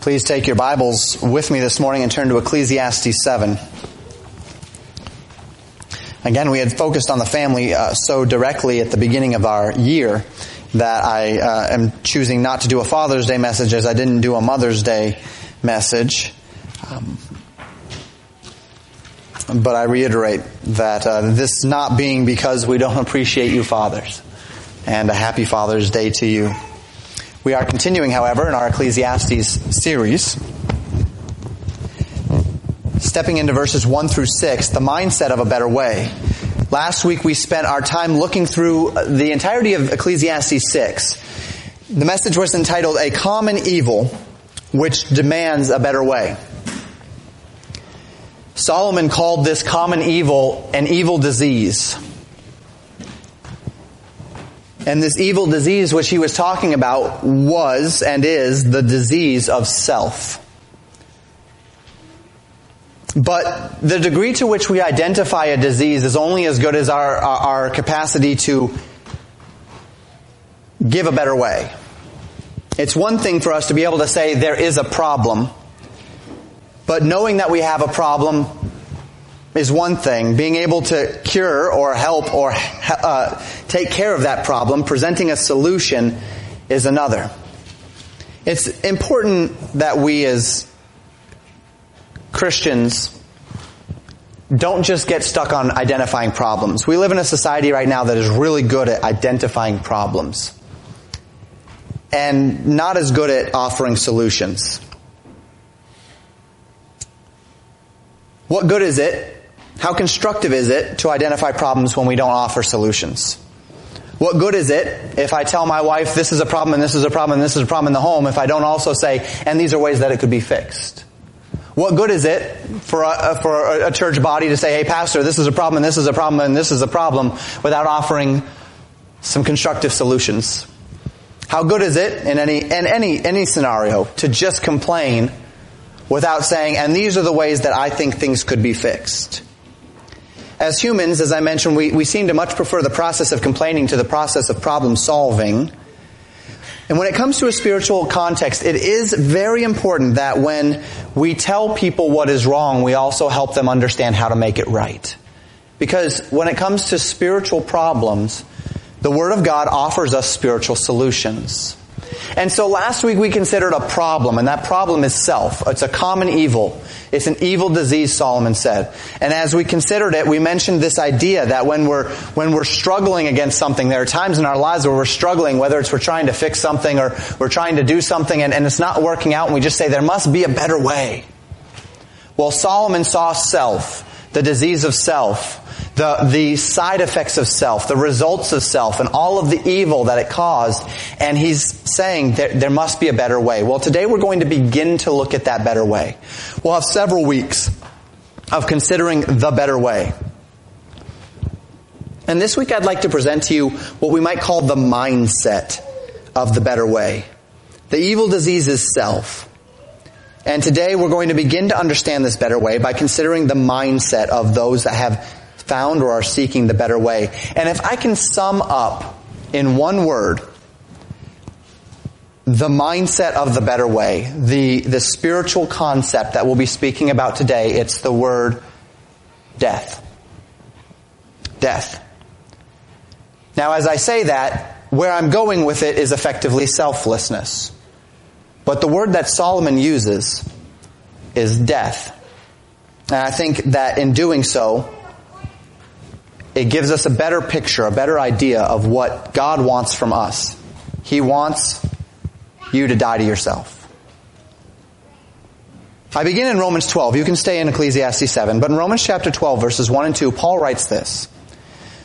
Please take your Bibles with me this morning and turn to Ecclesiastes 7. Again, we had focused on the family uh, so directly at the beginning of our year that I uh, am choosing not to do a Father's Day message as I didn't do a Mother's Day message. Um, but I reiterate that uh, this not being because we don't appreciate you fathers. And a happy Father's Day to you. We are continuing, however, in our Ecclesiastes series, stepping into verses 1 through 6, the mindset of a better way. Last week we spent our time looking through the entirety of Ecclesiastes 6. The message was entitled A Common Evil Which Demands a Better Way. Solomon called this common evil an evil disease. And this evil disease which he was talking about was and is the disease of self. But the degree to which we identify a disease is only as good as our, our capacity to give a better way. It's one thing for us to be able to say there is a problem, but knowing that we have a problem is one thing. Being able to cure or help or uh, take care of that problem, presenting a solution, is another. It's important that we as Christians don't just get stuck on identifying problems. We live in a society right now that is really good at identifying problems and not as good at offering solutions. What good is it how constructive is it to identify problems when we don't offer solutions? What good is it if I tell my wife this is a problem and this is a problem and this is a problem in the home if I don't also say, and these are ways that it could be fixed? What good is it for a, uh, for a church body to say, hey pastor, this is a problem and this is a problem and this is a problem without offering some constructive solutions? How good is it in any, in any, any scenario to just complain without saying, and these are the ways that I think things could be fixed? As humans, as I mentioned, we, we seem to much prefer the process of complaining to the process of problem solving. And when it comes to a spiritual context, it is very important that when we tell people what is wrong, we also help them understand how to make it right. Because when it comes to spiritual problems, the Word of God offers us spiritual solutions. And so last week we considered a problem, and that problem is self. It's a common evil. It's an evil disease, Solomon said. And as we considered it, we mentioned this idea that when we're, when we're struggling against something, there are times in our lives where we're struggling, whether it's we're trying to fix something or we're trying to do something and, and it's not working out and we just say there must be a better way. Well, Solomon saw self, the disease of self, the, the side effects of self, the results of self, and all of the evil that it caused. And he's saying there, there must be a better way. Well, today we're going to begin to look at that better way. We'll have several weeks of considering the better way. And this week I'd like to present to you what we might call the mindset of the better way. The evil disease is self. And today we're going to begin to understand this better way by considering the mindset of those that have found or are seeking the better way. And if I can sum up in one word the mindset of the better way, the, the spiritual concept that we'll be speaking about today, it's the word death. Death. Now, as I say that, where I'm going with it is effectively selflessness. But the word that Solomon uses is death. And I think that in doing so, it gives us a better picture, a better idea of what God wants from us. He wants you to die to yourself. I begin in Romans 12. You can stay in Ecclesiastes 7, but in Romans chapter 12 verses 1 and 2, Paul writes this.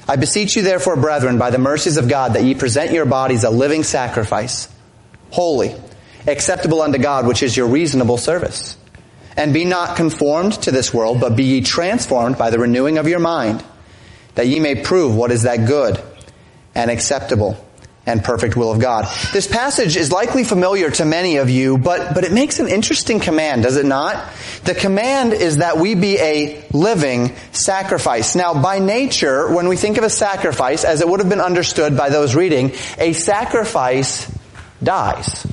I beseech you therefore, brethren, by the mercies of God, that ye present your bodies a living sacrifice, holy, acceptable unto God, which is your reasonable service. And be not conformed to this world, but be ye transformed by the renewing of your mind that ye may prove what is that good and acceptable and perfect will of God. This passage is likely familiar to many of you, but, but it makes an interesting command, does it not? The command is that we be a living sacrifice. Now, by nature, when we think of a sacrifice, as it would have been understood by those reading, a sacrifice dies.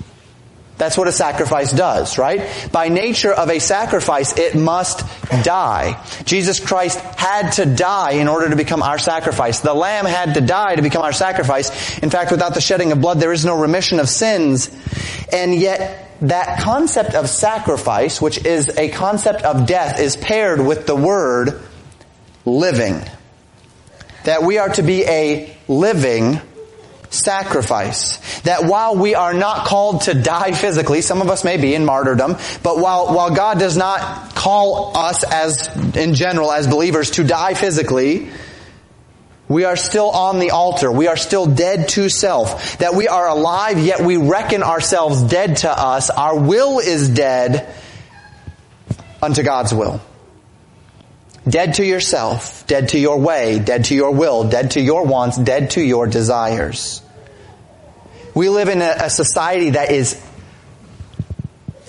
That's what a sacrifice does, right? By nature of a sacrifice, it must die. Jesus Christ had to die in order to become our sacrifice. The Lamb had to die to become our sacrifice. In fact, without the shedding of blood, there is no remission of sins. And yet, that concept of sacrifice, which is a concept of death, is paired with the word living. That we are to be a living sacrifice. That while we are not called to die physically, some of us may be in martyrdom, but while, while God does not call us as, in general, as believers to die physically, we are still on the altar. We are still dead to self. That we are alive, yet we reckon ourselves dead to us. Our will is dead unto God's will. Dead to yourself, dead to your way, dead to your will, dead to your wants, dead to your desires. We live in a, a society that is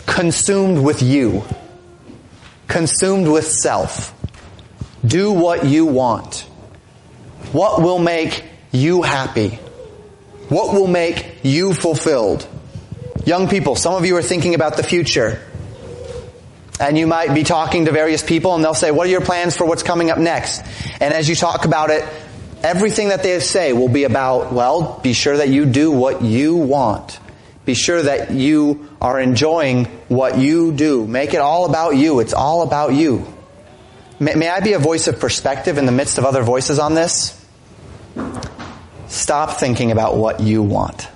consumed with you, consumed with self. Do what you want. What will make you happy? What will make you fulfilled? Young people, some of you are thinking about the future. And you might be talking to various people and they'll say, what are your plans for what's coming up next? And as you talk about it, everything that they say will be about, well, be sure that you do what you want. Be sure that you are enjoying what you do. Make it all about you. It's all about you. May, may I be a voice of perspective in the midst of other voices on this? Stop thinking about what you want.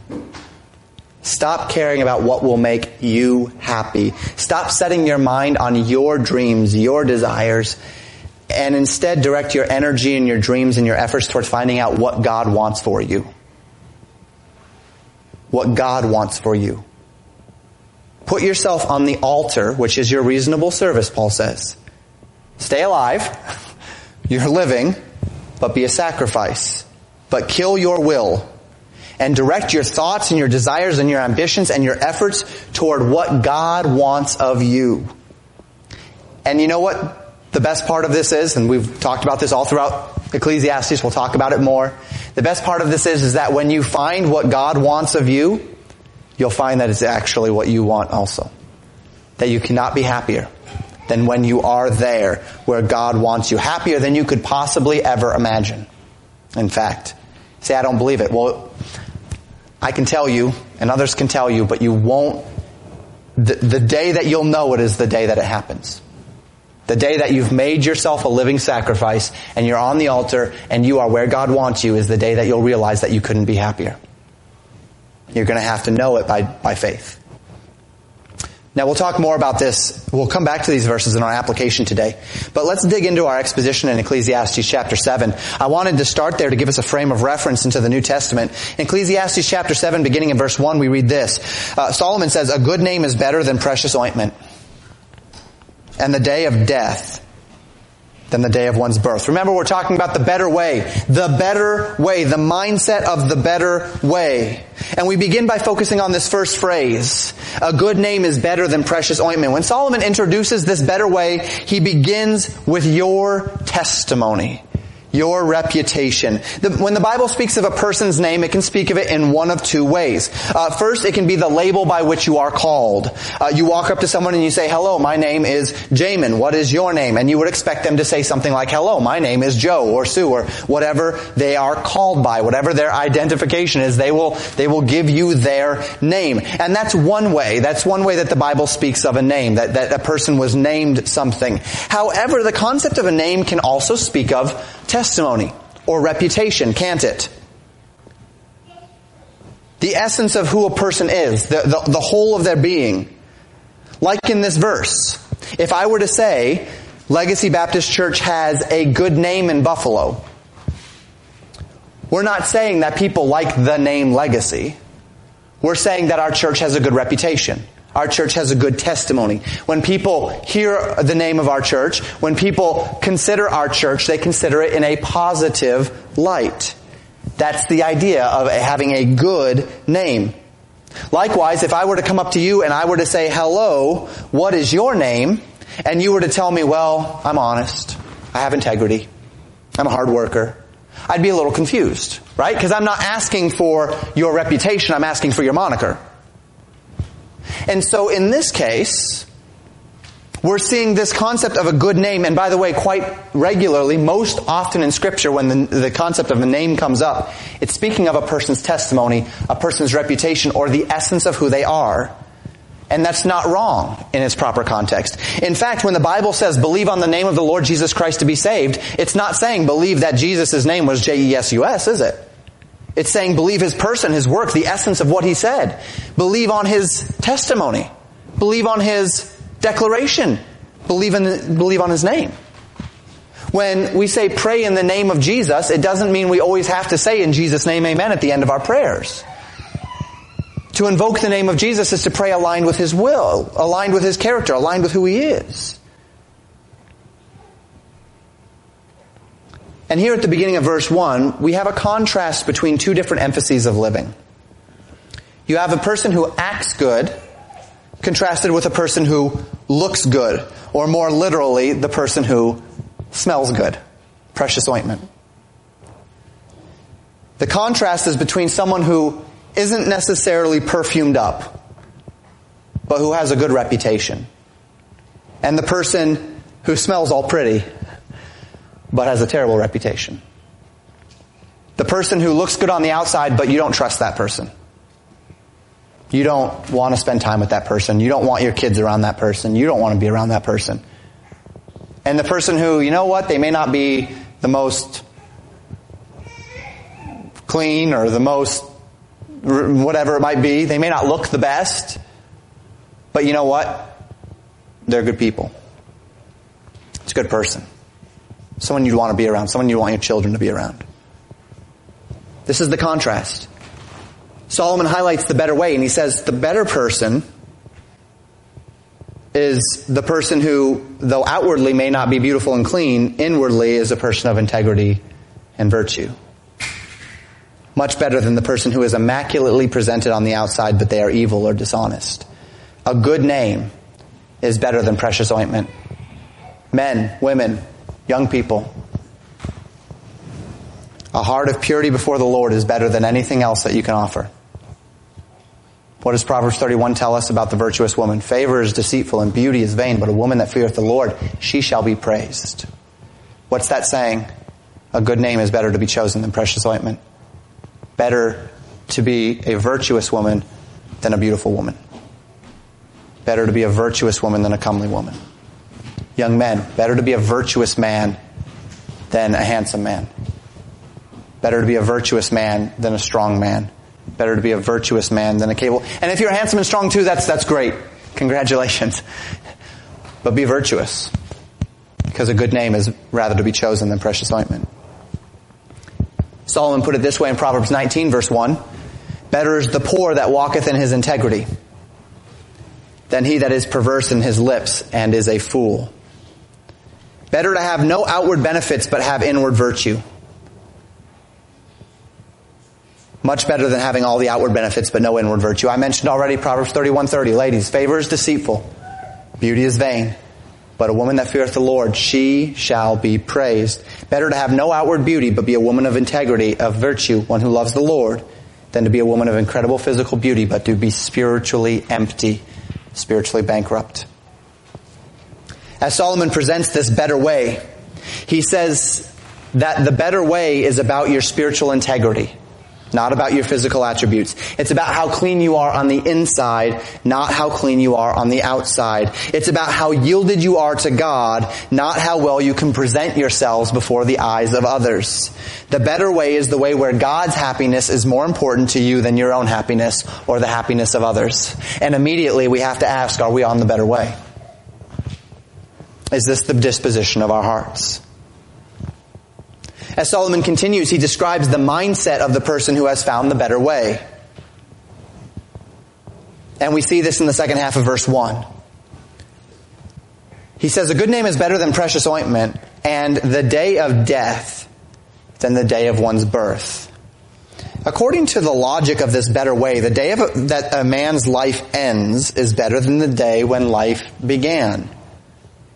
Stop caring about what will make you happy. Stop setting your mind on your dreams, your desires, and instead direct your energy and your dreams and your efforts towards finding out what God wants for you. What God wants for you. Put yourself on the altar, which is your reasonable service, Paul says. Stay alive. You're living, but be a sacrifice. But kill your will and direct your thoughts and your desires and your ambitions and your efforts toward what God wants of you. And you know what the best part of this is, and we've talked about this all throughout Ecclesiastes, we'll talk about it more. The best part of this is, is that when you find what God wants of you, you'll find that it's actually what you want also. That you cannot be happier than when you are there where God wants you. Happier than you could possibly ever imagine. In fact, say, I don't believe it. Well, I can tell you, and others can tell you, but you won't. The, the day that you'll know it is the day that it happens. The day that you've made yourself a living sacrifice and you're on the altar and you are where God wants you is the day that you'll realize that you couldn't be happier. You're going to have to know it by, by faith. Now we'll talk more about this. We'll come back to these verses in our application today. But let's dig into our exposition in Ecclesiastes chapter 7. I wanted to start there to give us a frame of reference into the New Testament. In Ecclesiastes chapter 7, beginning in verse 1, we read this. Uh, Solomon says, A good name is better than precious ointment. And the day of death than the day of one's birth. Remember, we're talking about the better way. The better way. The mindset of the better way. And we begin by focusing on this first phrase. A good name is better than precious ointment. When Solomon introduces this better way, he begins with your testimony your reputation. The, when the Bible speaks of a person's name, it can speak of it in one of two ways. Uh, first, it can be the label by which you are called. Uh, you walk up to someone and you say, hello, my name is Jamin. What is your name? And you would expect them to say something like, hello, my name is Joe or Sue or whatever they are called by, whatever their identification is, they will, they will give you their name. And that's one way. That's one way that the Bible speaks of a name, that, that a person was named something. However, the concept of a name can also speak of testimony or reputation, can't it? The essence of who a person is, the, the, the whole of their being. Like in this verse, if I were to say, Legacy Baptist Church has a good name in Buffalo, we're not saying that people like the name Legacy. We're saying that our church has a good reputation. Our church has a good testimony. When people hear the name of our church, when people consider our church, they consider it in a positive light. That's the idea of having a good name. Likewise, if I were to come up to you and I were to say, hello, what is your name? And you were to tell me, well, I'm honest. I have integrity. I'm a hard worker. I'd be a little confused, right? Because I'm not asking for your reputation, I'm asking for your moniker. And so in this case, we're seeing this concept of a good name, and by the way, quite regularly, most often in scripture when the, the, concept of a name comes up, it's speaking of a person's testimony, a person's reputation, or the essence of who they are. And that's not wrong in its proper context. In fact, when the Bible says believe on the name of the Lord Jesus Christ to be saved, it's not saying believe that Jesus' name was J-E-S-U-S, is it? It's saying believe his person, his work, the essence of what he said. Believe on his testimony. Believe on his declaration. Believe in, believe on his name. When we say pray in the name of Jesus, it doesn't mean we always have to say in Jesus' name amen at the end of our prayers. To invoke the name of Jesus is to pray aligned with His will, aligned with His character, aligned with who He is. And here at the beginning of verse 1, we have a contrast between two different emphases of living. You have a person who acts good, contrasted with a person who looks good, or more literally, the person who smells good. Precious ointment. The contrast is between someone who isn't necessarily perfumed up, but who has a good reputation. And the person who smells all pretty, but has a terrible reputation. The person who looks good on the outside, but you don't trust that person. You don't want to spend time with that person. You don't want your kids around that person. You don't want to be around that person. And the person who, you know what, they may not be the most clean or the most whatever it might be. They may not look the best, but you know what? They're good people. It's a good person. Someone you'd want to be around, someone you want your children to be around. This is the contrast. Solomon highlights the better way and he says the better person is the person who, though outwardly may not be beautiful and clean, inwardly is a person of integrity and virtue much better than the person who is immaculately presented on the outside, but they are evil or dishonest. A good name is better than precious ointment. Men, women, young people. A heart of purity before the Lord is better than anything else that you can offer. What does Proverbs 31 tell us about the virtuous woman? Favor is deceitful and beauty is vain, but a woman that feareth the Lord, she shall be praised. What's that saying? A good name is better to be chosen than precious ointment better to be a virtuous woman than a beautiful woman. Better to be a virtuous woman than a comely woman. Young men, better to be a virtuous man than a handsome man. Better to be a virtuous man than a strong man. Better to be a virtuous man than a cable. And if you're handsome and strong too, that's, that's great. Congratulations. But be virtuous. Because a good name is rather to be chosen than precious ointment. Solomon put it this way in Proverbs 19 verse 1. Better is the poor that walketh in his integrity than he that is perverse in his lips and is a fool. Better to have no outward benefits but have inward virtue. Much better than having all the outward benefits but no inward virtue. I mentioned already Proverbs 31:30. Ladies, favor is deceitful, beauty is vain, but a woman that feareth the Lord, she shall be praised. Better to have no outward beauty, but be a woman of integrity, of virtue, one who loves the Lord, than to be a woman of incredible physical beauty, but to be spiritually empty, spiritually bankrupt. As Solomon presents this better way, he says that the better way is about your spiritual integrity. Not about your physical attributes. It's about how clean you are on the inside, not how clean you are on the outside. It's about how yielded you are to God, not how well you can present yourselves before the eyes of others. The better way is the way where God's happiness is more important to you than your own happiness or the happiness of others. And immediately we have to ask, are we on the better way? Is this the disposition of our hearts? As Solomon continues, he describes the mindset of the person who has found the better way. And we see this in the second half of verse 1. He says, A good name is better than precious ointment, and the day of death than the day of one's birth. According to the logic of this better way, the day a, that a man's life ends is better than the day when life began.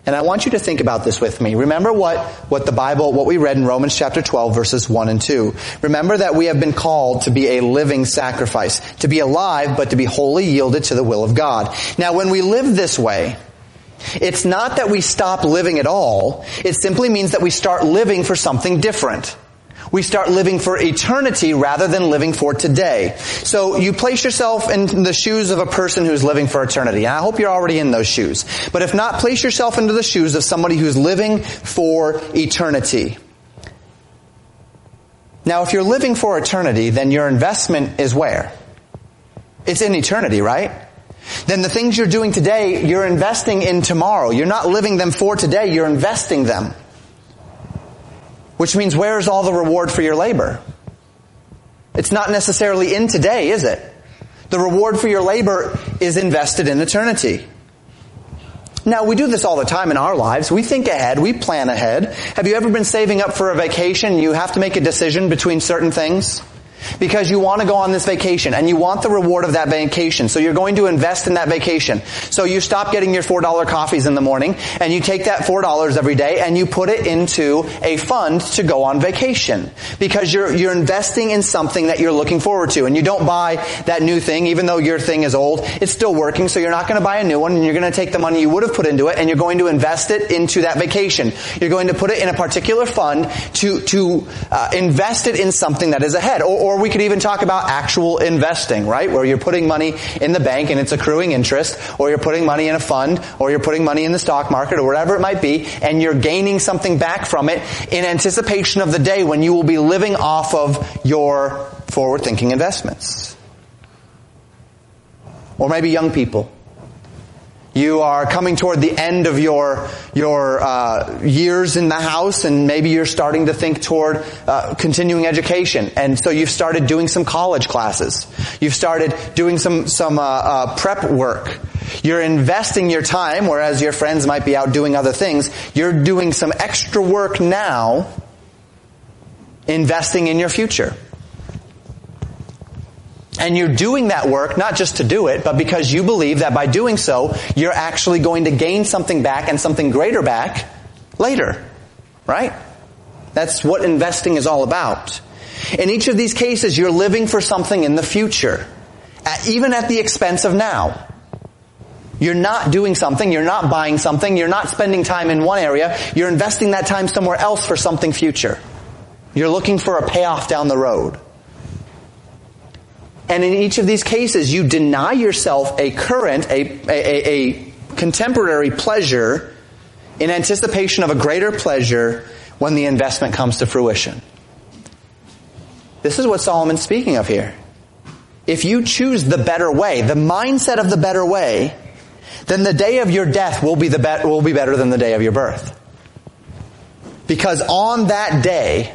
And I want you to think about this with me. Remember what, what the Bible, what we read in Romans chapter 12 verses 1 and 2. Remember that we have been called to be a living sacrifice, to be alive, but to be wholly yielded to the will of God. Now when we live this way, it's not that we stop living at all. It simply means that we start living for something different. We start living for eternity rather than living for today. So you place yourself in the shoes of a person who's living for eternity. And I hope you're already in those shoes. But if not, place yourself into the shoes of somebody who's living for eternity. Now, if you're living for eternity, then your investment is where? It's in eternity, right? Then the things you're doing today, you're investing in tomorrow. You're not living them for today, you're investing them. Which means where's all the reward for your labor? It's not necessarily in today, is it? The reward for your labor is invested in eternity. Now, we do this all the time in our lives. We think ahead. We plan ahead. Have you ever been saving up for a vacation? You have to make a decision between certain things? Because you want to go on this vacation and you want the reward of that vacation. So you're going to invest in that vacation. So you stop getting your $4 coffees in the morning and you take that $4 every day and you put it into a fund to go on vacation. Because you're, you're investing in something that you're looking forward to. And you don't buy that new thing, even though your thing is old. It's still working, so you're not going to buy a new one and you're going to take the money you would have put into it and you're going to invest it into that vacation. You're going to put it in a particular fund to, to uh, invest it in something that is ahead. Or, or or we could even talk about actual investing, right? Where you're putting money in the bank and it's accruing interest, or you're putting money in a fund, or you're putting money in the stock market, or whatever it might be, and you're gaining something back from it in anticipation of the day when you will be living off of your forward thinking investments. Or maybe young people. You are coming toward the end of your your uh, years in the house, and maybe you're starting to think toward uh, continuing education, and so you've started doing some college classes. You've started doing some some uh, uh prep work. You're investing your time, whereas your friends might be out doing other things. You're doing some extra work now, investing in your future. And you're doing that work not just to do it, but because you believe that by doing so, you're actually going to gain something back and something greater back later. Right? That's what investing is all about. In each of these cases, you're living for something in the future, even at the expense of now. You're not doing something, you're not buying something, you're not spending time in one area, you're investing that time somewhere else for something future. You're looking for a payoff down the road. And in each of these cases, you deny yourself a current, a, a, a contemporary pleasure in anticipation of a greater pleasure when the investment comes to fruition. This is what Solomon's speaking of here. If you choose the better way, the mindset of the better way, then the day of your death will be the be- will be better than the day of your birth. Because on that day,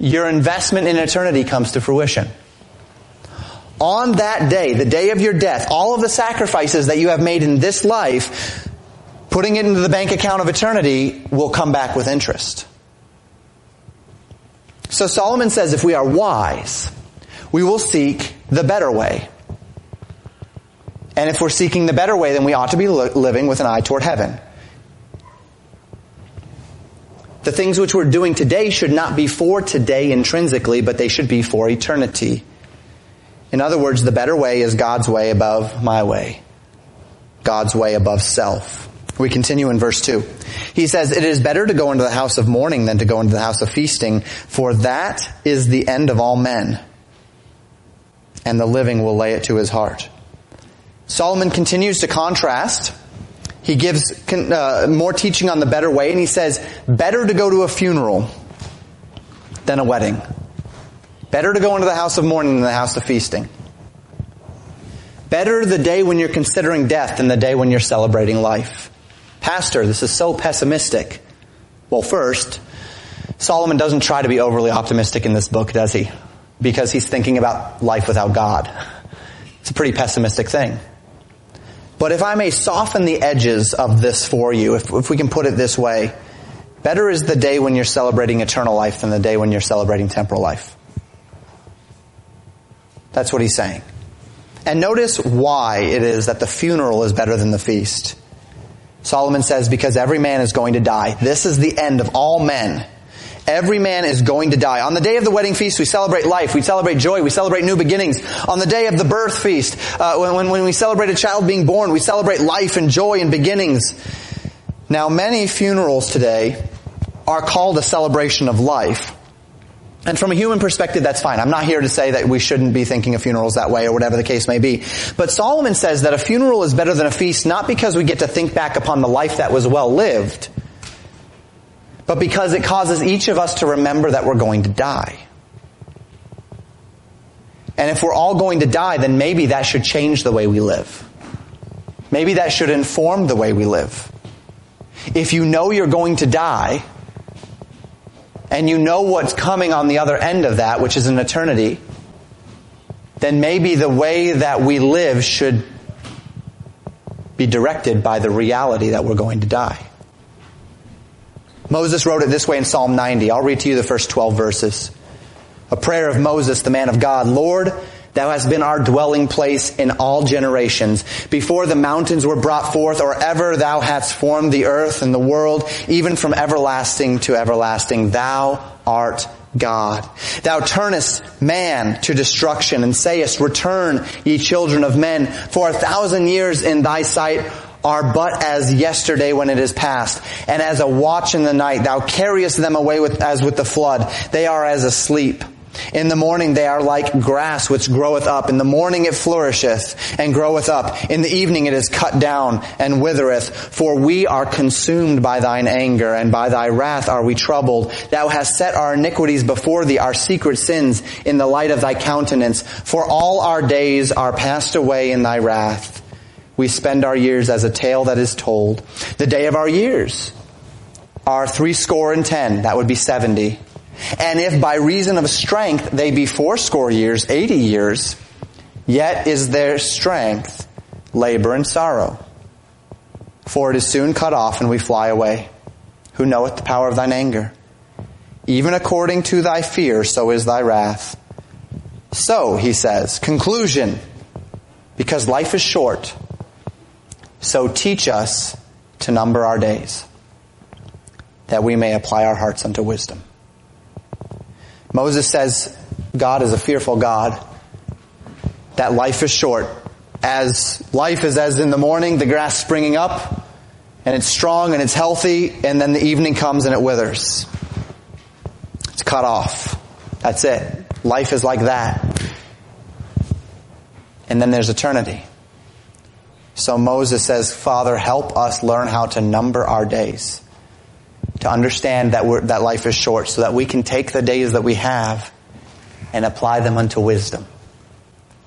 your investment in eternity comes to fruition on that day, the day of your death, all of the sacrifices that you have made in this life, putting it into the bank account of eternity will come back with interest. So Solomon says if we are wise, we will seek the better way. And if we're seeking the better way, then we ought to be living with an eye toward heaven. The things which we're doing today should not be for today intrinsically, but they should be for eternity. In other words, the better way is God's way above my way. God's way above self. We continue in verse 2. He says, It is better to go into the house of mourning than to go into the house of feasting, for that is the end of all men, and the living will lay it to his heart. Solomon continues to contrast. He gives uh, more teaching on the better way, and he says, Better to go to a funeral than a wedding. Better to go into the house of mourning than the house of feasting. Better the day when you're considering death than the day when you're celebrating life. Pastor, this is so pessimistic. Well, first, Solomon doesn't try to be overly optimistic in this book, does he? Because he's thinking about life without God. It's a pretty pessimistic thing. But if I may soften the edges of this for you, if, if we can put it this way, better is the day when you're celebrating eternal life than the day when you're celebrating temporal life. That's what he's saying. And notice why it is that the funeral is better than the feast. Solomon says, because every man is going to die. This is the end of all men. Every man is going to die. On the day of the wedding feast, we celebrate life, we celebrate joy, we celebrate new beginnings. On the day of the birth feast, uh, when, when we celebrate a child being born, we celebrate life and joy and beginnings. Now, many funerals today are called a celebration of life. And from a human perspective, that's fine. I'm not here to say that we shouldn't be thinking of funerals that way or whatever the case may be. But Solomon says that a funeral is better than a feast not because we get to think back upon the life that was well lived, but because it causes each of us to remember that we're going to die. And if we're all going to die, then maybe that should change the way we live. Maybe that should inform the way we live. If you know you're going to die, and you know what's coming on the other end of that, which is an eternity, then maybe the way that we live should be directed by the reality that we're going to die. Moses wrote it this way in Psalm 90. I'll read to you the first 12 verses. A prayer of Moses, the man of God. Lord, Thou hast been our dwelling place in all generations. Before the mountains were brought forth, or ever thou hadst formed the earth and the world, even from everlasting to everlasting, thou art God. Thou turnest man to destruction and sayest, return ye children of men, for a thousand years in thy sight are but as yesterday when it is past, and as a watch in the night. Thou carriest them away with, as with the flood. They are as asleep. In the morning they are like grass which groweth up. In the morning it flourisheth and groweth up. In the evening it is cut down and withereth. For we are consumed by thine anger and by thy wrath are we troubled. Thou hast set our iniquities before thee, our secret sins in the light of thy countenance. For all our days are passed away in thy wrath. We spend our years as a tale that is told. The day of our years are three score and ten. That would be seventy. And if by reason of strength they be fourscore years, eighty years, yet is their strength labor and sorrow. For it is soon cut off and we fly away. Who knoweth the power of thine anger? Even according to thy fear, so is thy wrath. So, he says, conclusion, because life is short, so teach us to number our days, that we may apply our hearts unto wisdom. Moses says God is a fearful God, that life is short. As life is as in the morning, the grass springing up, and it's strong and it's healthy, and then the evening comes and it withers. It's cut off. That's it. Life is like that. And then there's eternity. So Moses says, Father, help us learn how to number our days to understand that, that life is short so that we can take the days that we have and apply them unto wisdom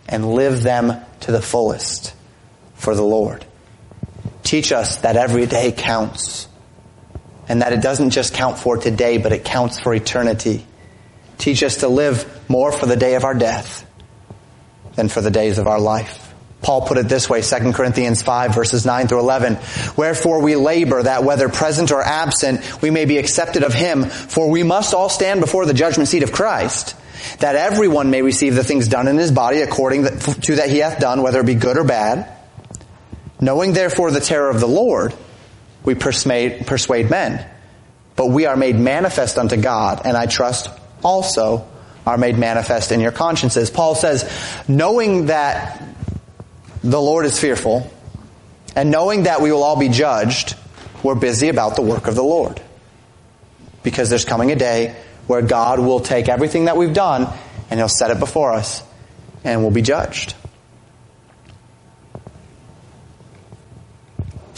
and live them to the fullest for the Lord. Teach us that every day counts and that it doesn't just count for today, but it counts for eternity. Teach us to live more for the day of our death than for the days of our life. Paul put it this way, 2 Corinthians 5 verses 9 through 11. Wherefore we labor that whether present or absent, we may be accepted of him, for we must all stand before the judgment seat of Christ, that everyone may receive the things done in his body according to that he hath done, whether it be good or bad. Knowing therefore the terror of the Lord, we persuade, persuade men. But we are made manifest unto God, and I trust also are made manifest in your consciences. Paul says, knowing that the Lord is fearful, and knowing that we will all be judged, we're busy about the work of the Lord. Because there's coming a day where God will take everything that we've done and He'll set it before us and we'll be judged.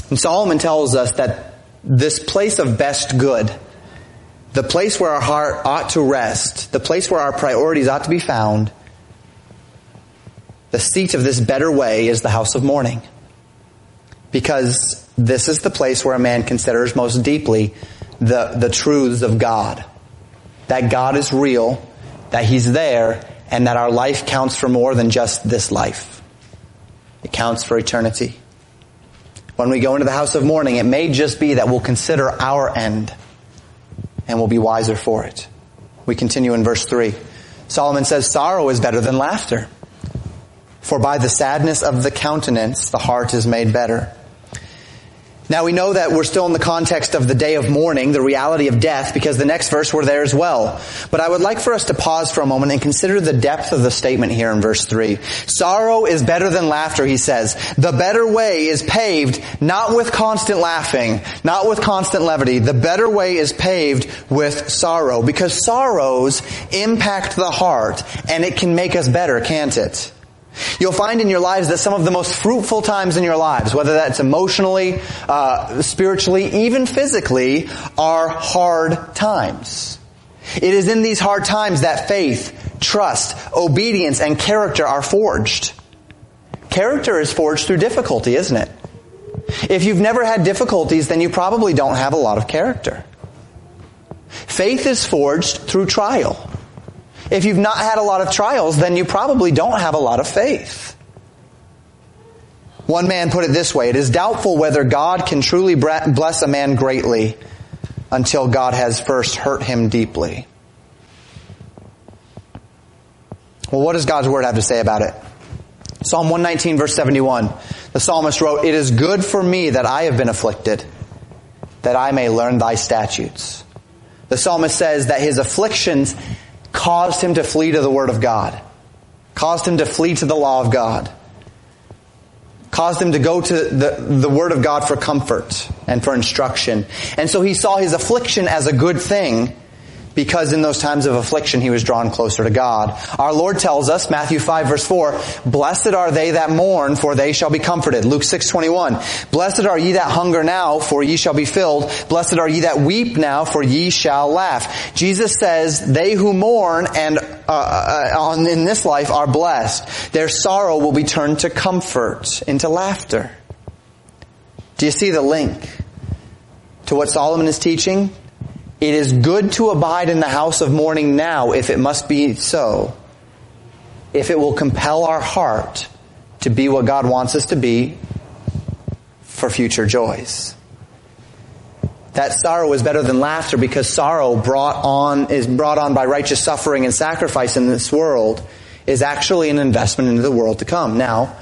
And Solomon tells us that this place of best good, the place where our heart ought to rest, the place where our priorities ought to be found, the seat of this better way is the house of mourning. Because this is the place where a man considers most deeply the, the truths of God. That God is real, that He's there, and that our life counts for more than just this life. It counts for eternity. When we go into the house of mourning, it may just be that we'll consider our end and we'll be wiser for it. We continue in verse 3. Solomon says, sorrow is better than laughter for by the sadness of the countenance the heart is made better. Now we know that we're still in the context of the day of mourning, the reality of death, because the next verse we're there as well. But I would like for us to pause for a moment and consider the depth of the statement here in verse 3. Sorrow is better than laughter, he says. The better way is paved not with constant laughing, not with constant levity. The better way is paved with sorrow, because sorrows impact the heart, and it can make us better, can't it? You'll find in your lives that some of the most fruitful times in your lives, whether that's emotionally, uh, spiritually, even physically, are hard times. It is in these hard times that faith, trust, obedience, and character are forged. Character is forged through difficulty, isn't it? If you've never had difficulties, then you probably don't have a lot of character. Faith is forged through trial. If you've not had a lot of trials, then you probably don't have a lot of faith. One man put it this way, it is doubtful whether God can truly bless a man greatly until God has first hurt him deeply. Well, what does God's word have to say about it? Psalm 119 verse 71. The psalmist wrote, It is good for me that I have been afflicted, that I may learn thy statutes. The psalmist says that his afflictions caused him to flee to the Word of God, caused him to flee to the law of God, caused him to go to the, the Word of God for comfort and for instruction. And so he saw his affliction as a good thing because in those times of affliction he was drawn closer to God. Our Lord tells us, Matthew 5 verse 4, Blessed are they that mourn, for they shall be comforted. Luke 6 21, Blessed are ye that hunger now, for ye shall be filled. Blessed are ye that weep now, for ye shall laugh. Jesus says, they who mourn and uh, uh, on, in this life are blessed. Their sorrow will be turned to comfort, into laughter. Do you see the link to what Solomon is teaching? It is good to abide in the house of mourning now if it must be so. If it will compel our heart to be what God wants us to be for future joys. That sorrow is better than laughter because sorrow brought on, is brought on by righteous suffering and sacrifice in this world is actually an investment into the world to come. Now,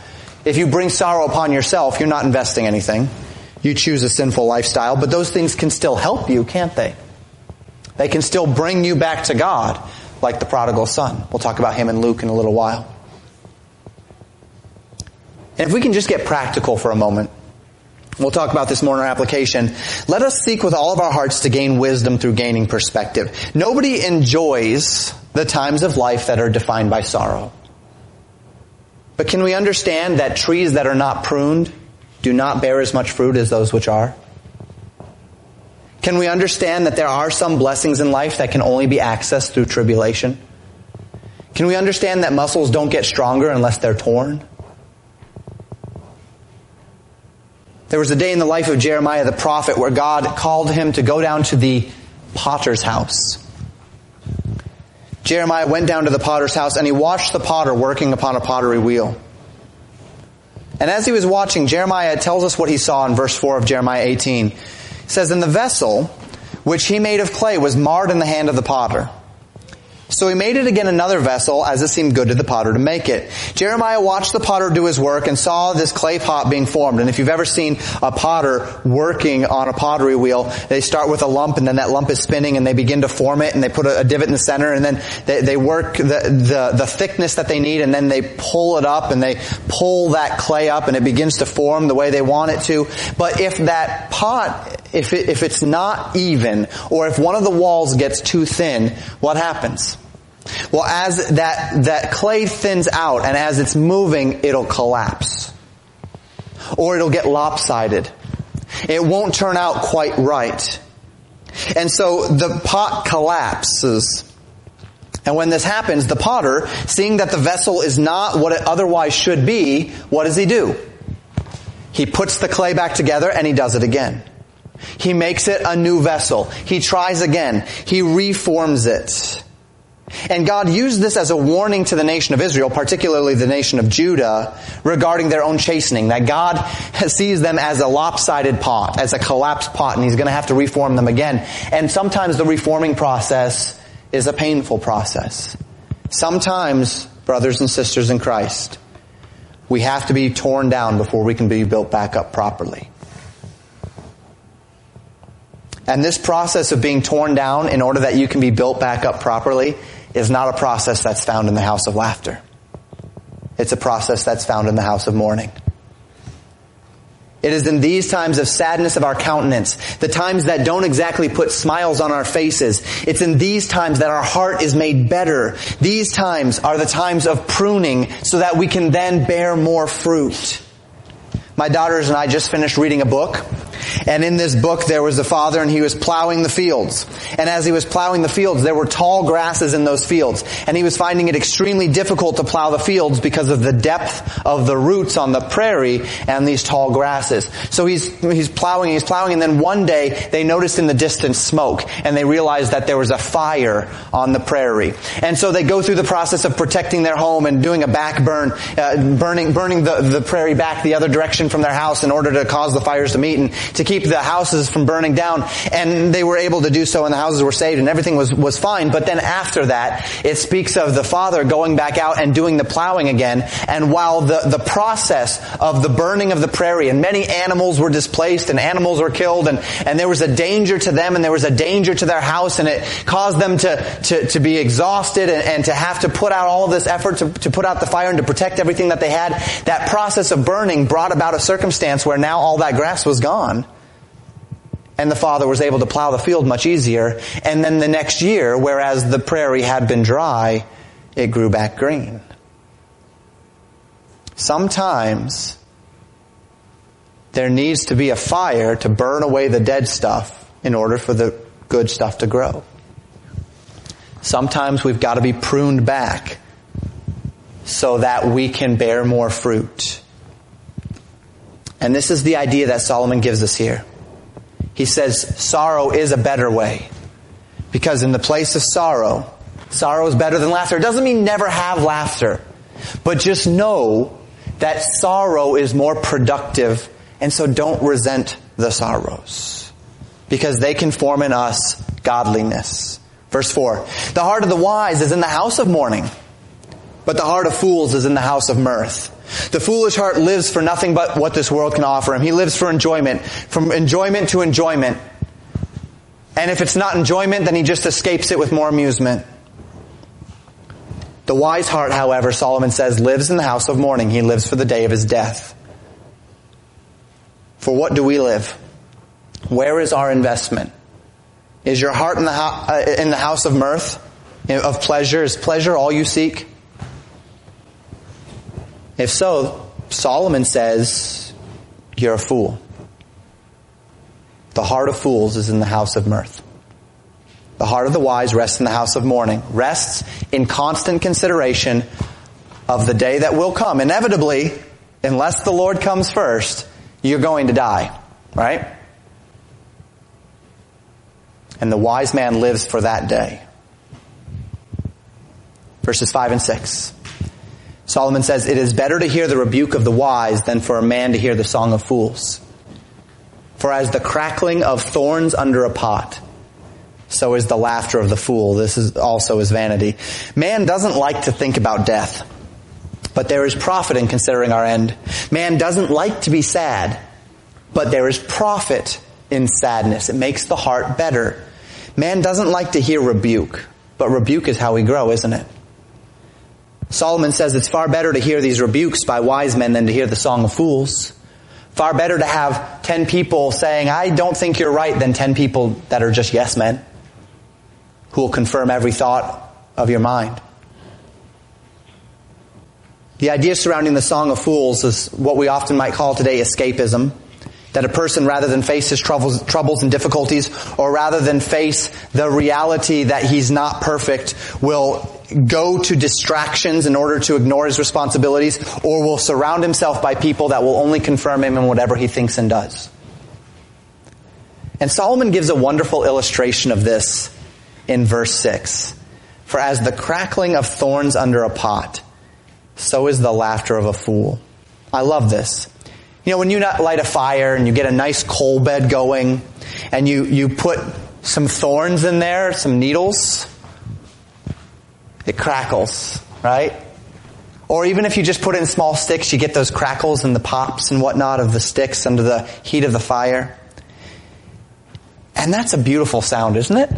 if you bring sorrow upon yourself, you're not investing anything. You choose a sinful lifestyle, but those things can still help you, can't they? They can still bring you back to God, like the prodigal son. We'll talk about him in Luke in a little while. And if we can just get practical for a moment, we'll talk about this more in our application. Let us seek with all of our hearts to gain wisdom through gaining perspective. Nobody enjoys the times of life that are defined by sorrow. But can we understand that trees that are not pruned do not bear as much fruit as those which are? Can we understand that there are some blessings in life that can only be accessed through tribulation? Can we understand that muscles don't get stronger unless they're torn? There was a day in the life of Jeremiah the prophet where God called him to go down to the potter's house. Jeremiah went down to the potter's house and he watched the potter working upon a pottery wheel. And as he was watching, Jeremiah tells us what he saw in verse 4 of Jeremiah 18. It says, And the vessel which he made of clay was marred in the hand of the potter. So he made it again another vessel as it seemed good to the potter to make it. Jeremiah watched the potter do his work and saw this clay pot being formed. And if you've ever seen a potter working on a pottery wheel, they start with a lump and then that lump is spinning and they begin to form it and they put a, a divot in the center and then they, they work the, the, the thickness that they need and then they pull it up and they pull that clay up and it begins to form the way they want it to. But if that pot, if, it, if it's not even or if one of the walls gets too thin, what happens? Well, as that, that clay thins out and as it's moving, it'll collapse. Or it'll get lopsided. It won't turn out quite right. And so the pot collapses. And when this happens, the potter, seeing that the vessel is not what it otherwise should be, what does he do? He puts the clay back together and he does it again. He makes it a new vessel. He tries again. He reforms it. And God used this as a warning to the nation of Israel, particularly the nation of Judah, regarding their own chastening. That God sees them as a lopsided pot, as a collapsed pot, and He's going to have to reform them again. And sometimes the reforming process is a painful process. Sometimes, brothers and sisters in Christ, we have to be torn down before we can be built back up properly. And this process of being torn down in order that you can be built back up properly is not a process that's found in the house of laughter. It's a process that's found in the house of mourning. It is in these times of sadness of our countenance, the times that don't exactly put smiles on our faces. It's in these times that our heart is made better. These times are the times of pruning so that we can then bear more fruit. My daughters and I just finished reading a book and in this book, there was a father and he was plowing the fields. And as he was plowing the fields, there were tall grasses in those fields. And he was finding it extremely difficult to plow the fields because of the depth of the roots on the prairie and these tall grasses. So he's, he's plowing, he's plowing, and then one day they noticed in the distance smoke and they realized that there was a fire on the prairie. And so they go through the process of protecting their home and doing a back burn, uh, burning, burning the, the prairie back the other direction from their house in order to cause the fires to meet and to keep the houses from burning down. And they were able to do so and the houses were saved and everything was, was fine. But then after that, it speaks of the father going back out and doing the plowing again. And while the, the process of the burning of the prairie and many animals were displaced and animals were killed and, and there was a danger to them and there was a danger to their house and it caused them to, to, to be exhausted and, and to have to put out all this effort to, to put out the fire and to protect everything that they had. That process of burning brought about a circumstance where now all that grass was gone and the father was able to plow the field much easier. And then the next year, whereas the prairie had been dry, it grew back green. Sometimes there needs to be a fire to burn away the dead stuff in order for the good stuff to grow. Sometimes we've got to be pruned back so that we can bear more fruit. And this is the idea that Solomon gives us here he says sorrow is a better way. Because in the place of sorrow, sorrow is better than laughter. It doesn't mean never have laughter, but just know that sorrow is more productive and so don't resent the sorrows because they can form in us godliness. Verse 4. The heart of the wise is in the house of mourning, but the heart of fools is in the house of mirth. The foolish heart lives for nothing but what this world can offer him. He lives for enjoyment, from enjoyment to enjoyment. And if it's not enjoyment, then he just escapes it with more amusement. The wise heart, however, Solomon says, lives in the house of mourning. He lives for the day of his death. For what do we live? Where is our investment? Is your heart in the, ho- uh, in the house of mirth, of pleasure? Is pleasure all you seek? If so, Solomon says, you're a fool. The heart of fools is in the house of mirth. The heart of the wise rests in the house of mourning, rests in constant consideration of the day that will come. Inevitably, unless the Lord comes first, you're going to die, right? And the wise man lives for that day. Verses 5 and 6. Solomon says, it is better to hear the rebuke of the wise than for a man to hear the song of fools. For as the crackling of thorns under a pot, so is the laughter of the fool. This is also is vanity. Man doesn't like to think about death, but there is profit in considering our end. Man doesn't like to be sad, but there is profit in sadness. It makes the heart better. Man doesn't like to hear rebuke, but rebuke is how we grow, isn't it? Solomon says it's far better to hear these rebukes by wise men than to hear the song of fools. Far better to have 10 people saying, I don't think you're right, than 10 people that are just yes men who will confirm every thought of your mind. The idea surrounding the Song of Fools is what we often might call today escapism. That a person, rather than face his troubles, troubles and difficulties, or rather than face the reality that he's not perfect, will go to distractions in order to ignore his responsibilities, or will surround himself by people that will only confirm him in whatever he thinks and does. And Solomon gives a wonderful illustration of this in verse 6. For as the crackling of thorns under a pot, so is the laughter of a fool. I love this. You know, when you light a fire and you get a nice coal bed going and you, you put some thorns in there, some needles, it crackles, right? Or even if you just put in small sticks, you get those crackles and the pops and whatnot of the sticks under the heat of the fire. And that's a beautiful sound, isn't it?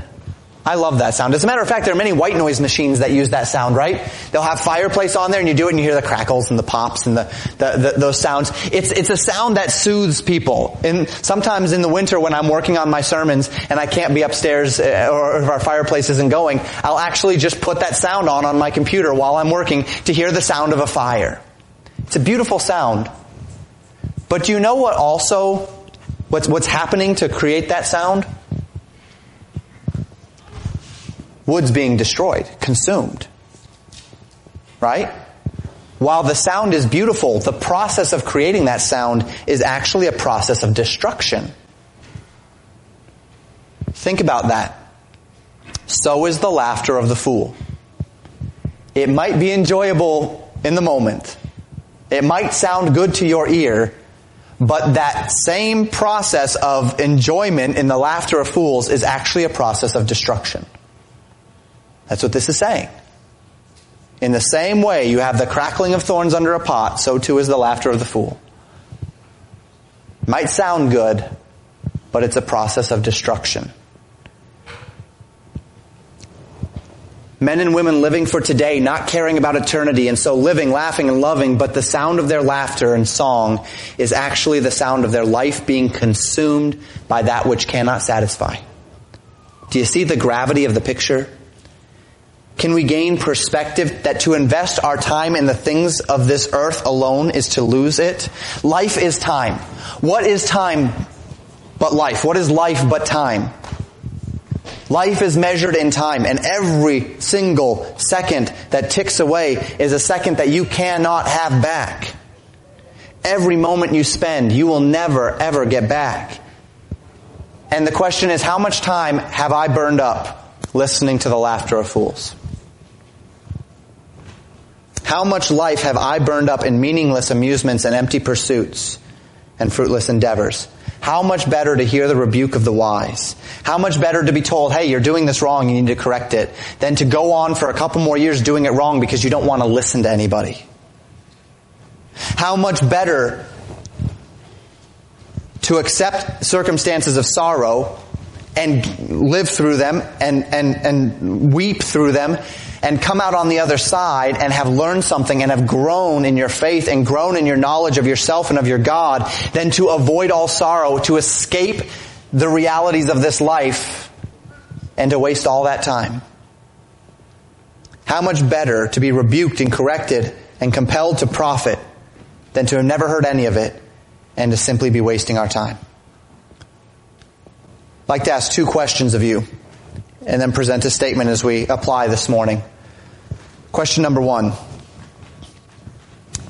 I love that sound. As a matter of fact, there are many white noise machines that use that sound, right? They'll have fireplace on there and you do it and you hear the crackles and the pops and the, the, the those sounds. It's, it's a sound that soothes people. And sometimes in the winter when I'm working on my sermons and I can't be upstairs uh, or if our fireplace isn't going, I'll actually just put that sound on on my computer while I'm working to hear the sound of a fire. It's a beautiful sound. But do you know what also, what's, what's happening to create that sound? Wood's being destroyed, consumed. Right? While the sound is beautiful, the process of creating that sound is actually a process of destruction. Think about that. So is the laughter of the fool. It might be enjoyable in the moment. It might sound good to your ear, but that same process of enjoyment in the laughter of fools is actually a process of destruction. That's what this is saying. In the same way you have the crackling of thorns under a pot, so too is the laughter of the fool. Might sound good, but it's a process of destruction. Men and women living for today, not caring about eternity, and so living, laughing, and loving, but the sound of their laughter and song is actually the sound of their life being consumed by that which cannot satisfy. Do you see the gravity of the picture? Can we gain perspective that to invest our time in the things of this earth alone is to lose it? Life is time. What is time but life? What is life but time? Life is measured in time and every single second that ticks away is a second that you cannot have back. Every moment you spend, you will never ever get back. And the question is, how much time have I burned up listening to the laughter of fools? How much life have I burned up in meaningless amusements and empty pursuits and fruitless endeavors? How much better to hear the rebuke of the wise? How much better to be told, hey, you're doing this wrong, you need to correct it, than to go on for a couple more years doing it wrong because you don't want to listen to anybody? How much better to accept circumstances of sorrow and live through them and, and, and weep through them and come out on the other side and have learned something and have grown in your faith and grown in your knowledge of yourself and of your God than to avoid all sorrow, to escape the realities of this life and to waste all that time. How much better to be rebuked and corrected and compelled to profit than to have never heard any of it and to simply be wasting our time. I'd like to ask two questions of you and then present a statement as we apply this morning. Question number one.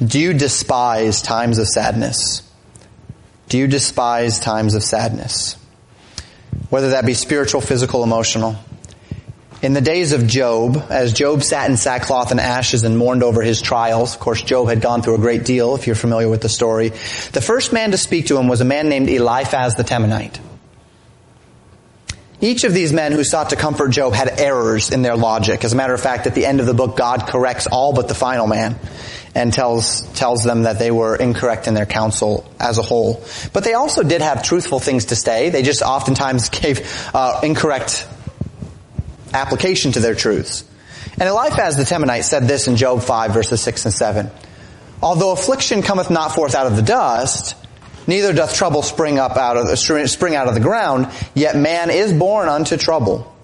Do you despise times of sadness? Do you despise times of sadness? Whether that be spiritual, physical, emotional. In the days of Job, as Job sat in sackcloth and ashes and mourned over his trials, of course Job had gone through a great deal, if you're familiar with the story, the first man to speak to him was a man named Eliphaz the Temanite. Each of these men who sought to comfort Job had errors in their logic. As a matter of fact, at the end of the book, God corrects all but the final man and tells, tells them that they were incorrect in their counsel as a whole. But they also did have truthful things to say. They just oftentimes gave uh, incorrect application to their truths. And Eliphaz the Temanite said this in Job 5 verses 6 and 7. Although affliction cometh not forth out of the dust, Neither doth trouble spring up out of spring out of the ground, yet man is born unto trouble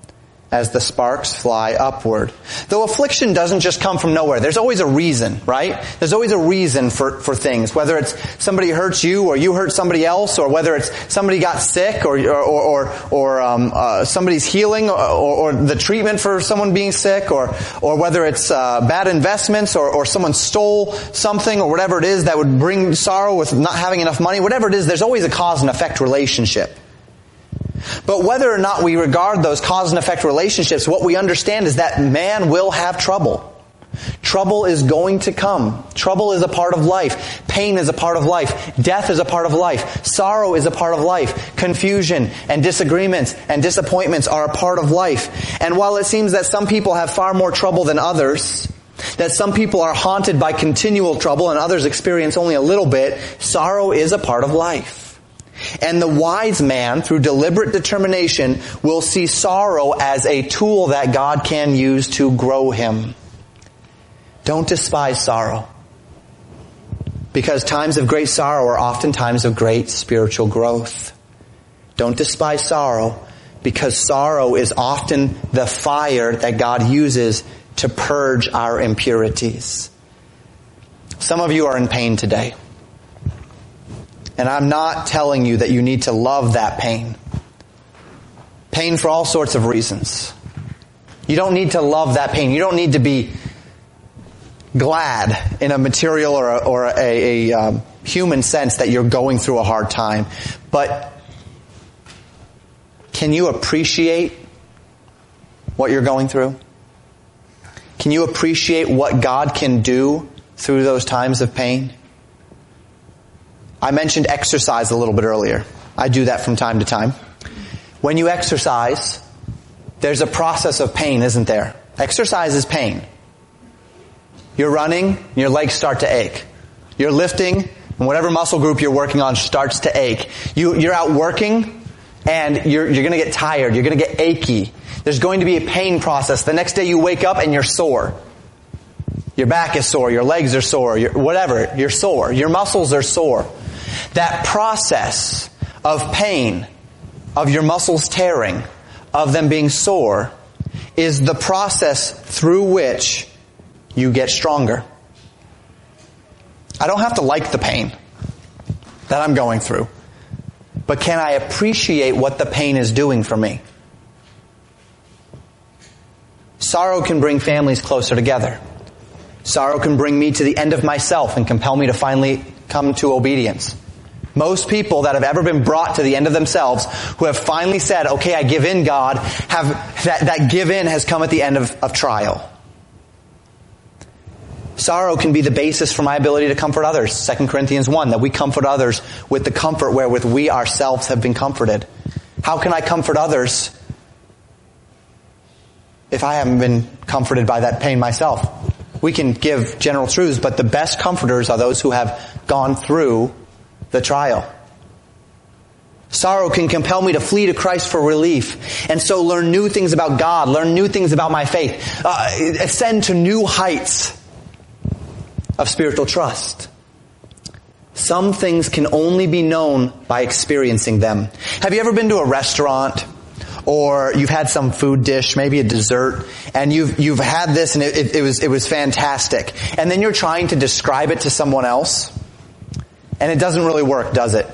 as the sparks fly upward. Though affliction doesn't just come from nowhere, there's always a reason, right? There's always a reason for, for things. Whether it's somebody hurts you or you hurt somebody else or whether it's somebody got sick or, or, or, or um, uh, somebody's healing or, or, the treatment for someone being sick or, or whether it's uh, bad investments or, or someone stole something or whatever it is that would bring sorrow with not having enough money, whatever it is, there's always a cause and effect relationship. But whether or not we regard those cause and effect relationships, what we understand is that man will have trouble. Trouble is going to come. Trouble is a part of life. Pain is a part of life. Death is a part of life. Sorrow is a part of life. Confusion and disagreements and disappointments are a part of life. And while it seems that some people have far more trouble than others, that some people are haunted by continual trouble and others experience only a little bit, sorrow is a part of life. And the wise man, through deliberate determination, will see sorrow as a tool that God can use to grow him. Don't despise sorrow. Because times of great sorrow are often times of great spiritual growth. Don't despise sorrow because sorrow is often the fire that God uses to purge our impurities. Some of you are in pain today. And I'm not telling you that you need to love that pain. Pain for all sorts of reasons. You don't need to love that pain. You don't need to be glad in a material or a, or a, a um, human sense that you're going through a hard time. But can you appreciate what you're going through? Can you appreciate what God can do through those times of pain? I mentioned exercise a little bit earlier. I do that from time to time. When you exercise, there's a process of pain, isn't there? Exercise is pain. You're running, your legs start to ache. You're lifting, and whatever muscle group you're working on starts to ache. You, you're out working, and you're, you're gonna get tired. You're gonna get achy. There's going to be a pain process. The next day you wake up and you're sore. Your back is sore, your legs are sore, whatever, you're sore. Your muscles are sore. That process of pain, of your muscles tearing, of them being sore, is the process through which you get stronger. I don't have to like the pain that I'm going through, but can I appreciate what the pain is doing for me? Sorrow can bring families closer together. Sorrow can bring me to the end of myself and compel me to finally come to obedience. Most people that have ever been brought to the end of themselves, who have finally said, okay, I give in God, have, that, that give in has come at the end of, of trial. Sorrow can be the basis for my ability to comfort others. 2 Corinthians 1, that we comfort others with the comfort wherewith we ourselves have been comforted. How can I comfort others if I haven't been comforted by that pain myself? We can give general truths, but the best comforters are those who have gone through the trial. Sorrow can compel me to flee to Christ for relief, and so learn new things about God, learn new things about my faith, uh, ascend to new heights of spiritual trust. Some things can only be known by experiencing them. Have you ever been to a restaurant or you've had some food dish, maybe a dessert, and you've, you've had this and it, it, it was, it was fantastic. And then you're trying to describe it to someone else and it doesn't really work, does it?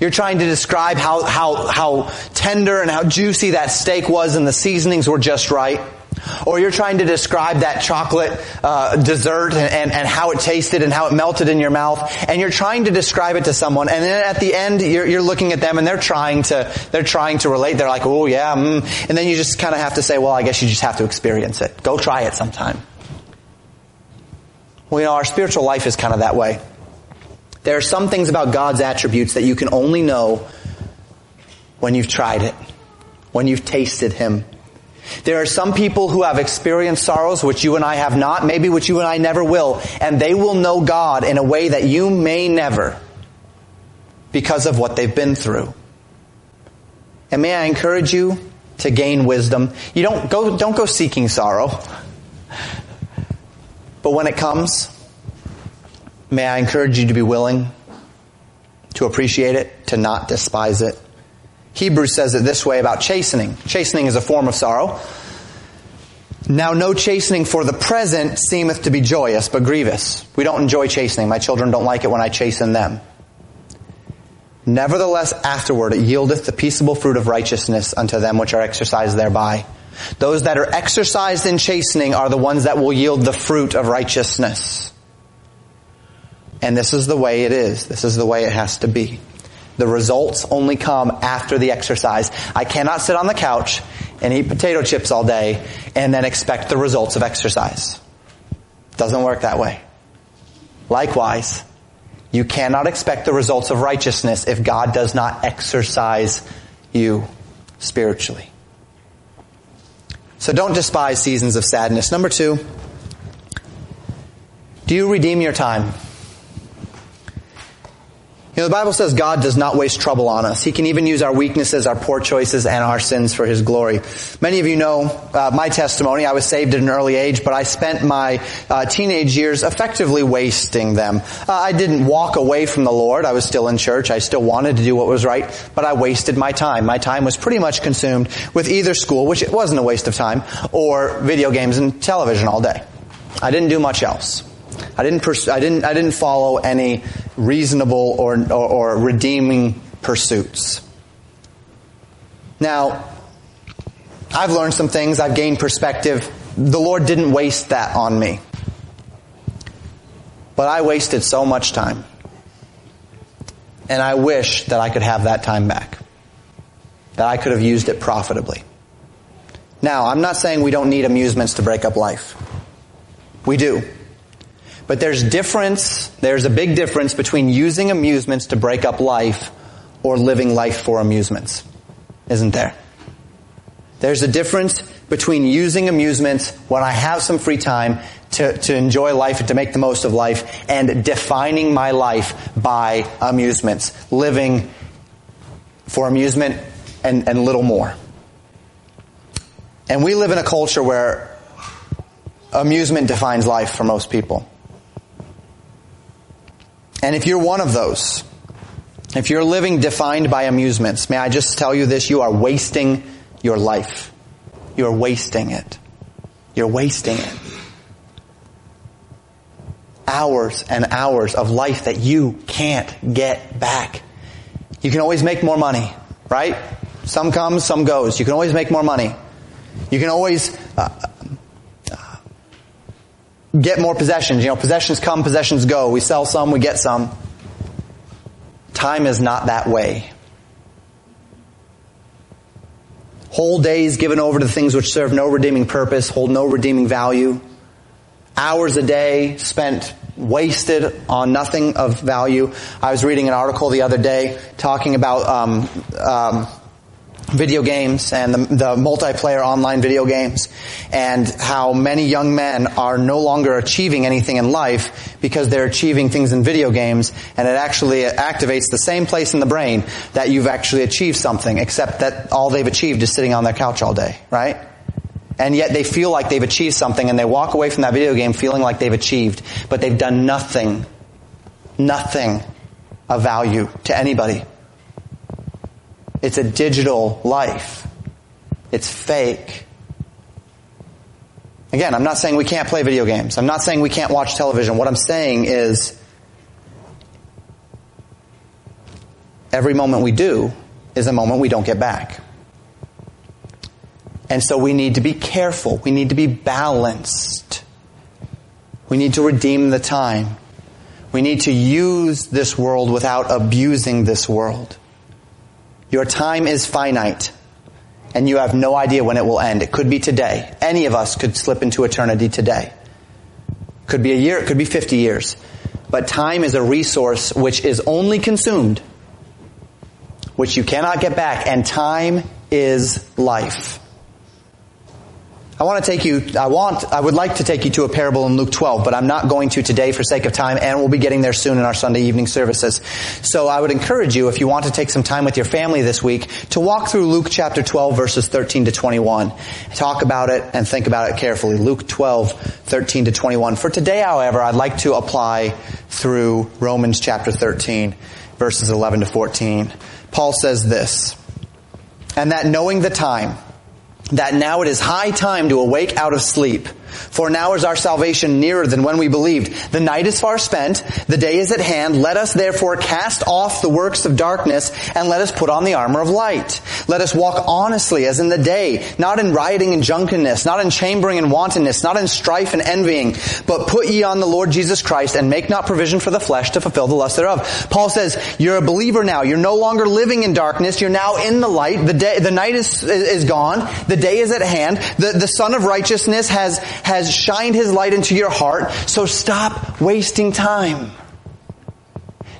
You're trying to describe how, how, how tender and how juicy that steak was and the seasonings were just right. Or you're trying to describe that chocolate uh, dessert and, and, and, how it tasted and how it melted in your mouth, and you're trying to describe it to someone, and then at the end you're, you're looking at them and they're trying to they're trying to relate. They're like, oh yeah, mm. and then you just kind of have to say, well, I guess you just have to experience it. Go try it sometime. Well, you know, our spiritual life is kind of that way. There are some things about God's attributes that you can only know when you've tried it, when you've tasted Him. There are some people who have experienced sorrows which you and I have not, maybe which you and I never will, and they will know God in a way that you may never because of what they've been through. And may I encourage you to gain wisdom. You don't go, don't go seeking sorrow. But when it comes, may I encourage you to be willing to appreciate it, to not despise it. Hebrews says it this way about chastening. Chastening is a form of sorrow. Now no chastening for the present seemeth to be joyous, but grievous. We don't enjoy chastening. My children don't like it when I chasten them. Nevertheless, afterward it yieldeth the peaceable fruit of righteousness unto them which are exercised thereby. Those that are exercised in chastening are the ones that will yield the fruit of righteousness. And this is the way it is. This is the way it has to be. The results only come after the exercise. I cannot sit on the couch and eat potato chips all day and then expect the results of exercise. Doesn't work that way. Likewise, you cannot expect the results of righteousness if God does not exercise you spiritually. So don't despise seasons of sadness. Number two, do you redeem your time? You know, the Bible says God does not waste trouble on us. He can even use our weaknesses, our poor choices, and our sins for His glory. Many of you know uh, my testimony. I was saved at an early age, but I spent my uh, teenage years effectively wasting them. Uh, I didn't walk away from the Lord. I was still in church. I still wanted to do what was right, but I wasted my time. My time was pretty much consumed with either school, which it wasn't a waste of time, or video games and television all day. I didn't do much else. I didn't, pers- I didn't, I didn't follow any reasonable or, or, or redeeming pursuits. Now, I've learned some things. I've gained perspective. The Lord didn't waste that on me. But I wasted so much time. And I wish that I could have that time back. That I could have used it profitably. Now, I'm not saying we don't need amusements to break up life. We do. But there's difference, there's a big difference between using amusements to break up life or living life for amusements. Isn't there? There's a difference between using amusements when I have some free time to, to enjoy life and to make the most of life and defining my life by amusements. Living for amusement and, and little more. And we live in a culture where amusement defines life for most people. And if you're one of those, if you're living defined by amusements, may I just tell you this, you are wasting your life. You're wasting it. You're wasting it. Hours and hours of life that you can't get back. You can always make more money, right? Some comes, some goes. You can always make more money. You can always uh, get more possessions. You know, possessions come, possessions go. We sell some, we get some. Time is not that way. Whole days given over to things which serve no redeeming purpose, hold no redeeming value. Hours a day spent wasted on nothing of value. I was reading an article the other day talking about um, um, video games and the, the, multiplayer online video games and how many young men are no longer achieving anything in life because they're achieving things in video games and it actually activates the same place in the brain that you've actually achieved something except that all they've achieved is sitting on their couch all day, right? And yet they feel like they've achieved something and they walk away from that video game feeling like they've achieved, but they've done nothing, nothing of value to anybody. It's a digital life. It's fake. Again, I'm not saying we can't play video games. I'm not saying we can't watch television. What I'm saying is every moment we do is a moment we don't get back. And so we need to be careful. We need to be balanced. We need to redeem the time. We need to use this world without abusing this world. Your time is finite and you have no idea when it will end. It could be today. Any of us could slip into eternity today. Could be a year, it could be 50 years. But time is a resource which is only consumed, which you cannot get back, and time is life. I want to take you, I want, I would like to take you to a parable in Luke 12, but I'm not going to today for sake of time, and we'll be getting there soon in our Sunday evening services. So I would encourage you, if you want to take some time with your family this week, to walk through Luke chapter 12 verses 13 to 21. Talk about it and think about it carefully. Luke 12, 13 to 21. For today, however, I'd like to apply through Romans chapter 13, verses 11 to 14. Paul says this, and that knowing the time, that now it is high time to awake out of sleep. For now is our salvation nearer than when we believed. The night is far spent, the day is at hand. Let us therefore cast off the works of darkness and let us put on the armor of light. Let us walk honestly as in the day, not in rioting and drunkenness, not in chambering and wantonness, not in strife and envying, but put ye on the Lord Jesus Christ and make not provision for the flesh to fulfill the lust thereof. Paul says, you're a believer now. You're no longer living in darkness. You're now in the light. The day, the night is, is gone. The day is at hand. The, the Son of Righteousness has, has shined His light into your heart, so stop wasting time.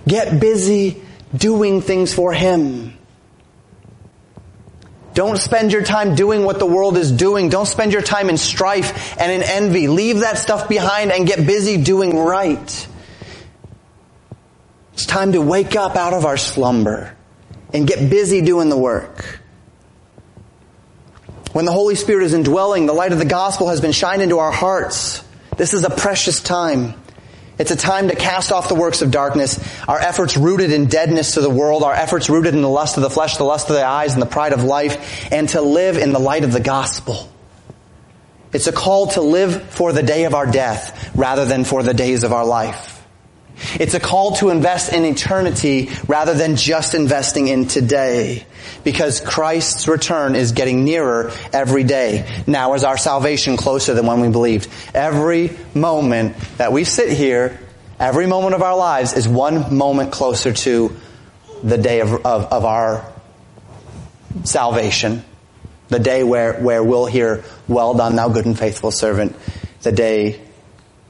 Get busy doing things for Him. Don't spend your time doing what the world is doing. Don't spend your time in strife and in envy. Leave that stuff behind and get busy doing right. It's time to wake up out of our slumber and get busy doing the work. When the Holy Spirit is indwelling, the light of the gospel has been shined into our hearts. This is a precious time. It's a time to cast off the works of darkness, our efforts rooted in deadness to the world, our efforts rooted in the lust of the flesh, the lust of the eyes, and the pride of life, and to live in the light of the gospel. It's a call to live for the day of our death rather than for the days of our life. It's a call to invest in eternity rather than just investing in today. Because Christ's return is getting nearer every day. Now is our salvation closer than when we believed. Every moment that we sit here, every moment of our lives is one moment closer to the day of, of, of our salvation. The day where, where we'll hear, well done, thou good and faithful servant. The day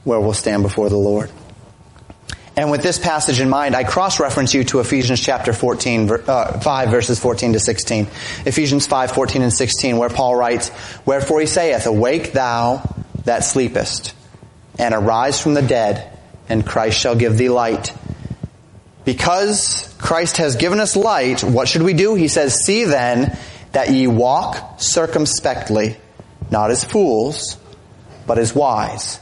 where we'll stand before the Lord. And with this passage in mind, I cross-reference you to Ephesians chapter 14, uh, 5 verses 14 to 16. Ephesians 5, 14 and 16, where Paul writes, Wherefore he saith, Awake thou that sleepest, and arise from the dead, and Christ shall give thee light. Because Christ has given us light, what should we do? He says, See then that ye walk circumspectly, not as fools, but as wise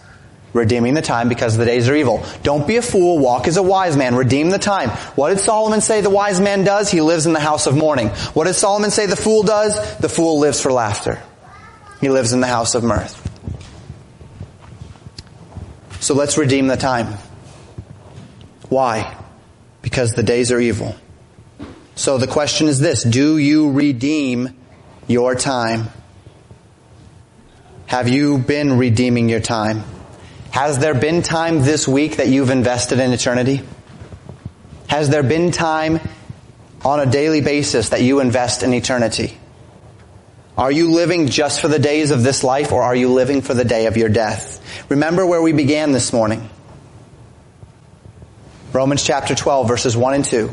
redeeming the time because the days are evil. Don't be a fool, walk as a wise man, redeem the time. What did Solomon say the wise man does? He lives in the house of mourning. What did Solomon say the fool does? The fool lives for laughter. He lives in the house of mirth. So let's redeem the time. Why? Because the days are evil. So the question is this, do you redeem your time? Have you been redeeming your time? Has there been time this week that you've invested in eternity? Has there been time on a daily basis that you invest in eternity? Are you living just for the days of this life or are you living for the day of your death? Remember where we began this morning. Romans chapter 12 verses 1 and 2.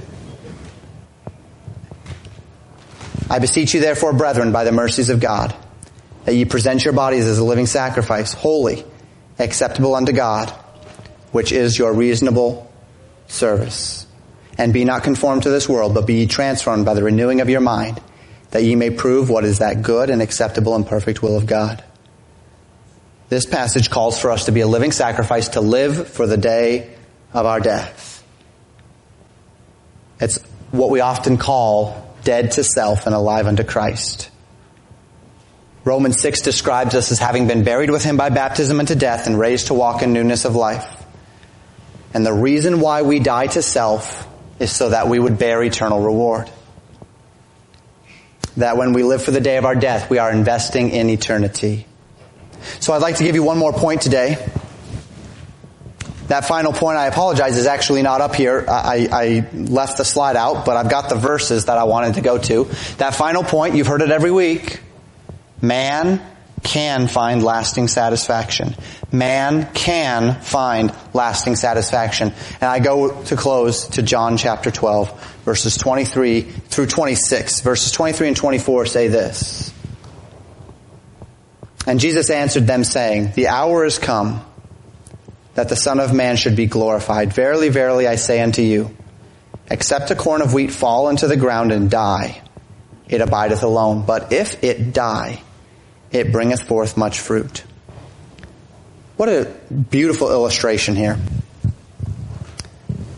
I beseech you therefore, brethren, by the mercies of God, that ye present your bodies as a living sacrifice, holy, acceptable unto God, which is your reasonable service. And be not conformed to this world, but be transformed by the renewing of your mind, that ye may prove what is that good and acceptable and perfect will of God. This passage calls for us to be a living sacrifice, to live for the day of our death. It's what we often call dead to self and alive unto Christ. Romans 6 describes us as having been buried with him by baptism into death and raised to walk in newness of life. And the reason why we die to self is so that we would bear eternal reward. That when we live for the day of our death, we are investing in eternity. So I'd like to give you one more point today. That final point, I apologize, is actually not up here. I, I, left the slide out, but I've got the verses that I wanted to go to. That final point, you've heard it every week. Man can find lasting satisfaction. Man can find lasting satisfaction. And I go to close to John chapter 12, verses 23 through 26. Verses 23 and 24 say this. And Jesus answered them saying, The hour is come that the Son of Man should be glorified. Verily, verily, I say unto you, except a corn of wheat fall into the ground and die, it abideth alone. But if it die, it bringeth forth much fruit. What a beautiful illustration here.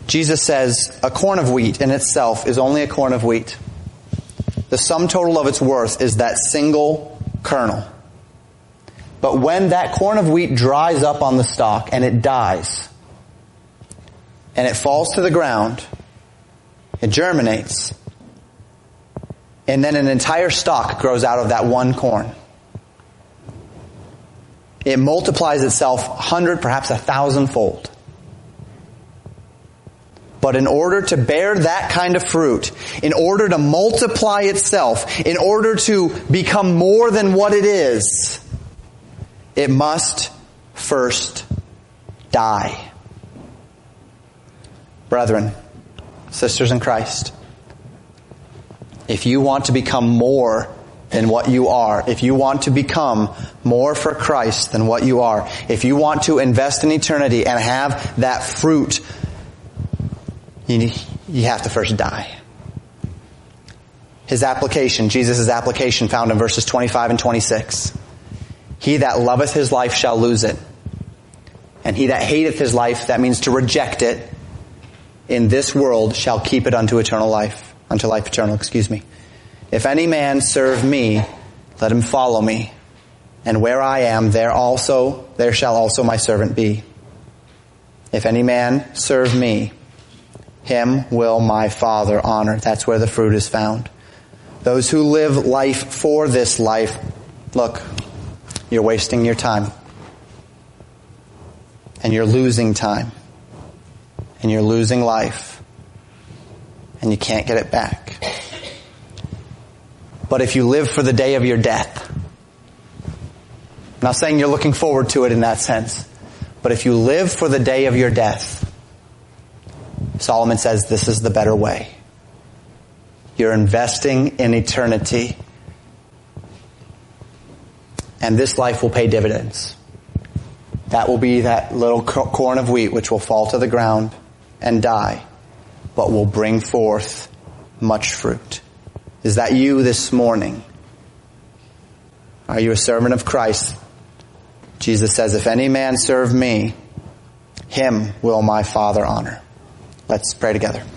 Jesus says a corn of wheat in itself is only a corn of wheat. The sum total of its worth is that single kernel. But when that corn of wheat dries up on the stalk and it dies, and it falls to the ground, it germinates, and then an entire stalk grows out of that one corn it multiplies itself a hundred, perhaps a thousandfold. But in order to bear that kind of fruit, in order to multiply itself, in order to become more than what it is, it must first die. Brethren, sisters in Christ, if you want to become more than what you are, if you want to become more for Christ than what you are, if you want to invest in eternity and have that fruit you, you have to first die. His application, Jesus' application found in verses 25 and 26. He that loveth his life shall lose it. And he that hateth his life, that means to reject it, in this world shall keep it unto eternal life, unto life eternal, excuse me. If any man serve me, let him follow me. And where I am, there also, there shall also my servant be. If any man serve me, him will my Father honor. That's where the fruit is found. Those who live life for this life, look, you're wasting your time. And you're losing time. And you're losing life. And you can't get it back. But if you live for the day of your death, I'm not saying you're looking forward to it in that sense, but if you live for the day of your death, Solomon says this is the better way. You're investing in eternity. And this life will pay dividends. That will be that little corn of wheat which will fall to the ground and die, but will bring forth much fruit. Is that you this morning? Are you a servant of Christ? Jesus says, if any man serve me, him will my Father honor. Let's pray together.